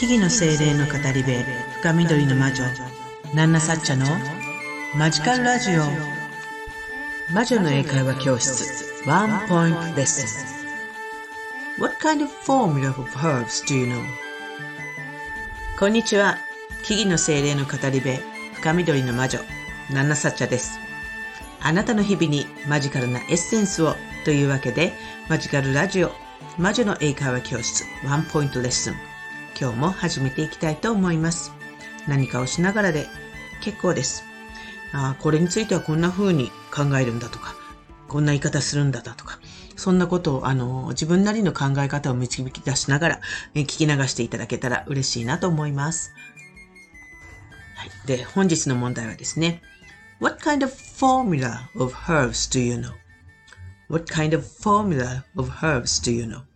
木々の精霊の語り部深緑の魔女ナンナサッチャのマジカルラジオ。魔女の英会話教室ワンポイントレッスン。What kind of formula of herbs do you know? こんにちは。木々の精霊の語り部深緑の魔女ナンナサッチャです。あなたの日々にマジカルなエッセンスをというわけでマジカルラジオ魔女の英会話教室ワンポイントレッスン。今日も始めていきたいと思います。何かをしながらで結構です。あこれについてはこんな風に考えるんだとか、こんな言い方するんだだとか、そんなことを、あの、自分なりの考え方を導き出しながら、え聞き流していただけたら嬉しいなと思います。はい。で、本日の問題はですね。What kind of formula of herbs do you know?What kind of formula of herbs do you know?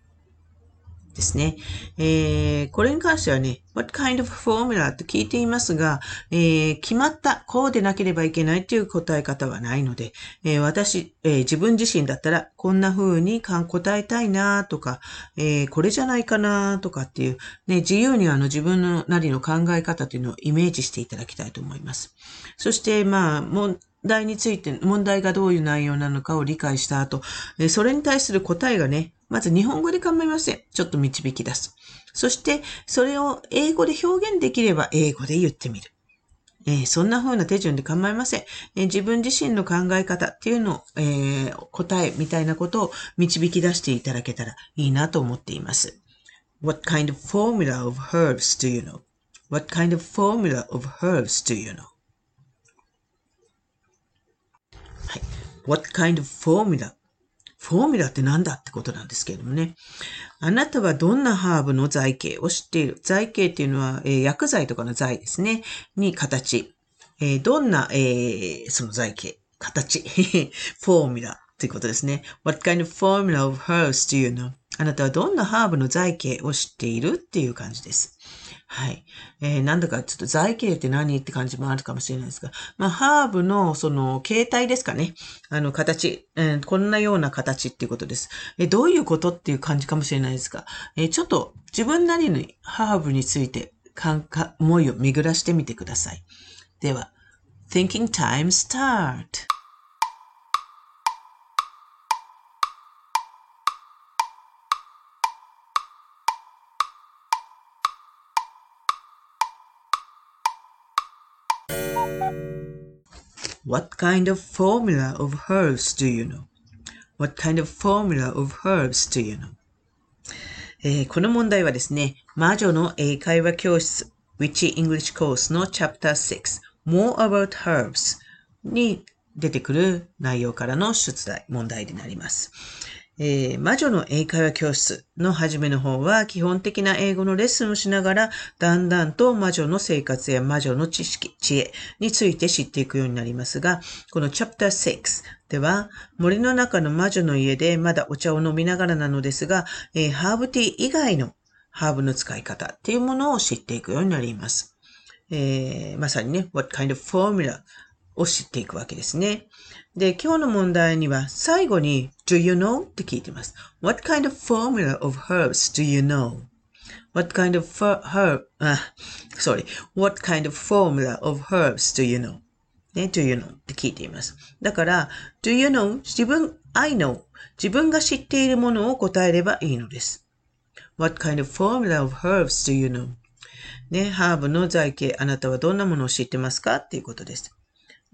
ですね。えー、これに関してはね、what kind of formula と聞いていますが、えー、決まった、こうでなければいけないという答え方はないので、えー、私、えー、自分自身だったら、こんな風に答えたいなとか、えー、これじゃないかなとかっていう、ね、自由にあの自分のなりの考え方というのをイメージしていただきたいと思います。そして、まあ、もう、題について、問題がどういう内容なのかを理解した後、それに対する答えがね、まず日本語で構いません。ちょっと導き出す。そして、それを英語で表現できれば英語で言ってみる。えー、そんな風な手順で構いません、えー、自分自身の考え方っていうのを、えー、答えみたいなことを導き出していただけたらいいなと思っています。What kind of formula of herbs do you know?What kind of formula of herbs do you know? はい。What kind of formula? フォーミュラって何だってことなんですけれどもね。あなたはどんなハーブの材形を知っている？材形っていうのは、えー、薬剤とかの材ですね。に形。えー、どんな、えー、その材形、形。フォーミュラということですね。What kind of formula of hers do you know? あなたはどんなハーブの剤形を知っているっていう感じです。はい。えー、なんだかちょっと財形って何って感じもあるかもしれないですが、まあ、ハーブのその形態ですかね。あの形、えー、こんなような形っていうことです。えー、どういうことっていう感じかもしれないですが、え、ちょっと自分なりにハーブについて感か思いを巡らしてみてください。では、Thinking Time Start! What kind of formula of herbs do you know? What kind of formula of herbs do you know? えー、この問題はですね、魔女の英会話教室 Which English Course の Chapter 6 More About Herbs に出てくる内容からの出題、問題になります。えー、魔女の英会話教室の初めの方は基本的な英語のレッスンをしながら、だんだんと魔女の生活や魔女の知識、知恵について知っていくようになりますが、この Chapter 6では、森の中の魔女の家でまだお茶を飲みながらなのですが、えー、ハーブティー以外のハーブの使い方っていうものを知っていくようになります。えー、まさにね、what kind of formula を知っていくわけですね。で、今日の問題には最後に Do you know? って聞いてます。What kind of formula of herbs do you know?What kind of herb, あ、sorry. What kind of formula of herbs do you know? ね、do you know? って聞いています。だから、do you know? 自分、I know. 自分が知っているものを答えればいいのです。What kind of formula of herbs do you know? ね、ハーブの財形、あなたはどんなものを知ってますかっていうことです。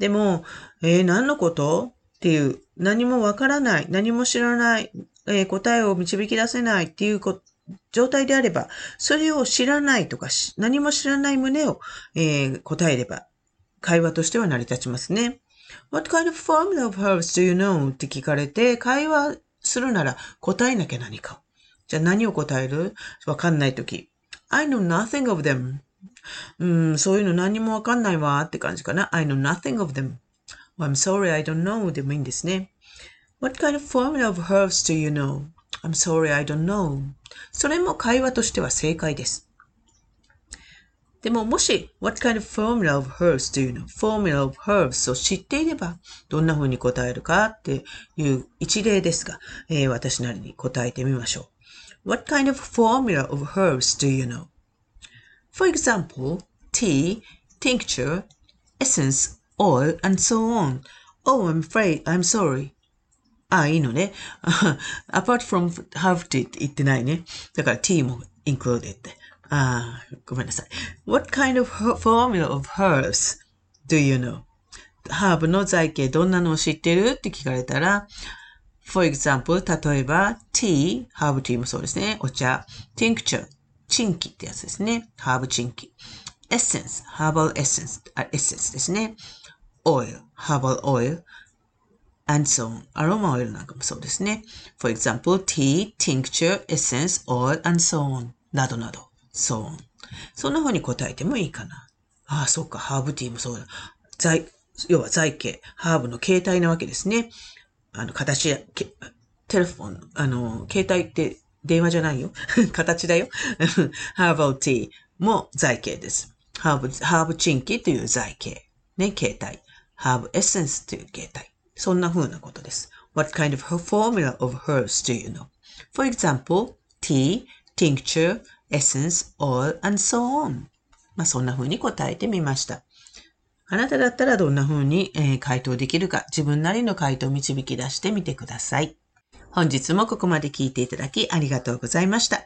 でも、えー、何のこと？っていう、何もわからない、何も知らない、えー、答えを導き出せないっていう状態であれば、それを知らないとか、何も知らない旨を、えー、答えれば、会話としては成り立ちますね。What kind of formula of herbs do you know? って聞かれて、会話するなら答えなきゃ何か。じゃあ何を答える？わかんないとき。I know nothing of them. うん、そういうの何もわかんないわって感じかな。I know nothing of them. I'm sorry, I don't know でもいいんですね。What kind of formula of herbs do you know? I'm sorry, I don't know. それも会話としては正解です。でももし、What kind of formula of herbs do you know? Formula of herbs を知っていれば、どんな風に答えるかっていう一例ですが、えー、私なりに答えてみましょう。What kind of formula of herbs do you know? For example, tea, tincture, essence, oil, and so on. Oh, I'm afraid, I'm sorry. あ、いいのね。apart from have to って言ってないね。だから tea も included あ、ごめんなさい。What kind of formula of herbs do you know? ハーブの財形どんなのを知ってるって聞かれたら、for example, 例えば tea, ハーブティーもそうですね。お茶。tincture, チンキってやつですね。ハーブチンキ。essence, ハーバルエッセンス、あ、エッセンスですね。oil, ハーバルオイル。and so on. アロマオイルなんかもそうですね。For example, tea, tincture, essence, oil, and so on. などなど。so on. そんな風に答えてもいいかな。ああ、そうか。ハーブティーもそうだ。財、要は財形、ハーブの形態なわけですね。あの、形や、テレフォン、あの、携帯って電話じゃないよ。形だよ。ハーバルティーも財形です。ハーブ、ハーブチンキという財形。ね、形態。ハーブエッセンスという形態。そんな風なことです。What kind of formula of herbs do you know? For example, tea, tincture, essence, oil, and so on. まあ、そんな風に答えてみました。あなただったらどんな風に、えー、回答できるか、自分なりの回答を導き出してみてください。本日もここまで聞いていただきありがとうございました。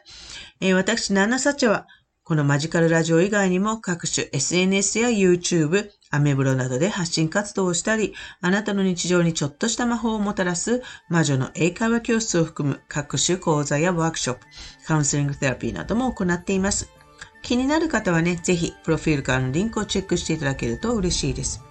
えー、私、ナナサチャは、このマジカルラジオ以外にも各種 SNS や YouTube、アメブロなどで発信活動をしたり、あなたの日常にちょっとした魔法をもたらす魔女の英会話教室を含む各種講座やワークショップ、カウンセリングセラピーなども行っています。気になる方はね、ぜひ、プロフィールからのリンクをチェックしていただけると嬉しいです。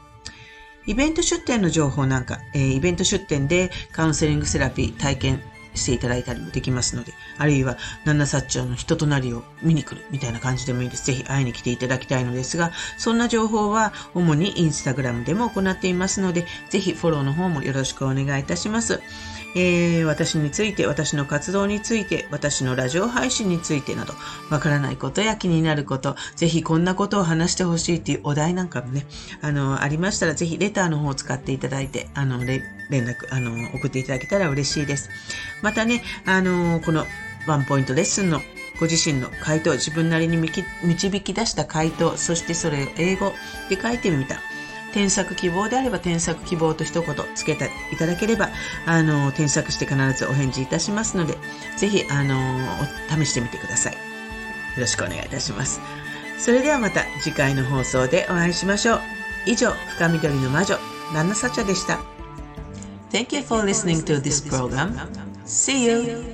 イベント出店の情報なんか、え、イベント出店でカウンセリングセラピー体験していただいたりもできますので、あるいは、ナナサッチョの人となりを見に来るみたいな感じでもいいです。ぜひ会いに来ていただきたいのですが、そんな情報は主にインスタグラムでも行っていますので、ぜひフォローの方もよろしくお願いいたします。えー、私について、私の活動について、私のラジオ配信についてなど、わからないことや気になること、ぜひこんなことを話してほしいっていうお題なんかもね、あの、ありましたら、ぜひレターの方を使っていただいて、あの、連絡、あの、送っていただけたら嬉しいです。またね、あの、このワンポイントレッスンのご自身の回答、自分なりに導き出した回答、そしてそれを英語で書いてみた。添削希望であれば添削希望と一言つけていただければ、あの、添削して必ずお返事いたしますので、ぜひ、あの、試してみてください。よろしくお願いいたします。それではまた次回の放送でお会いしましょう。以上、深緑の魔女、ナナサチャでした。Thank you for listening to this program. See you!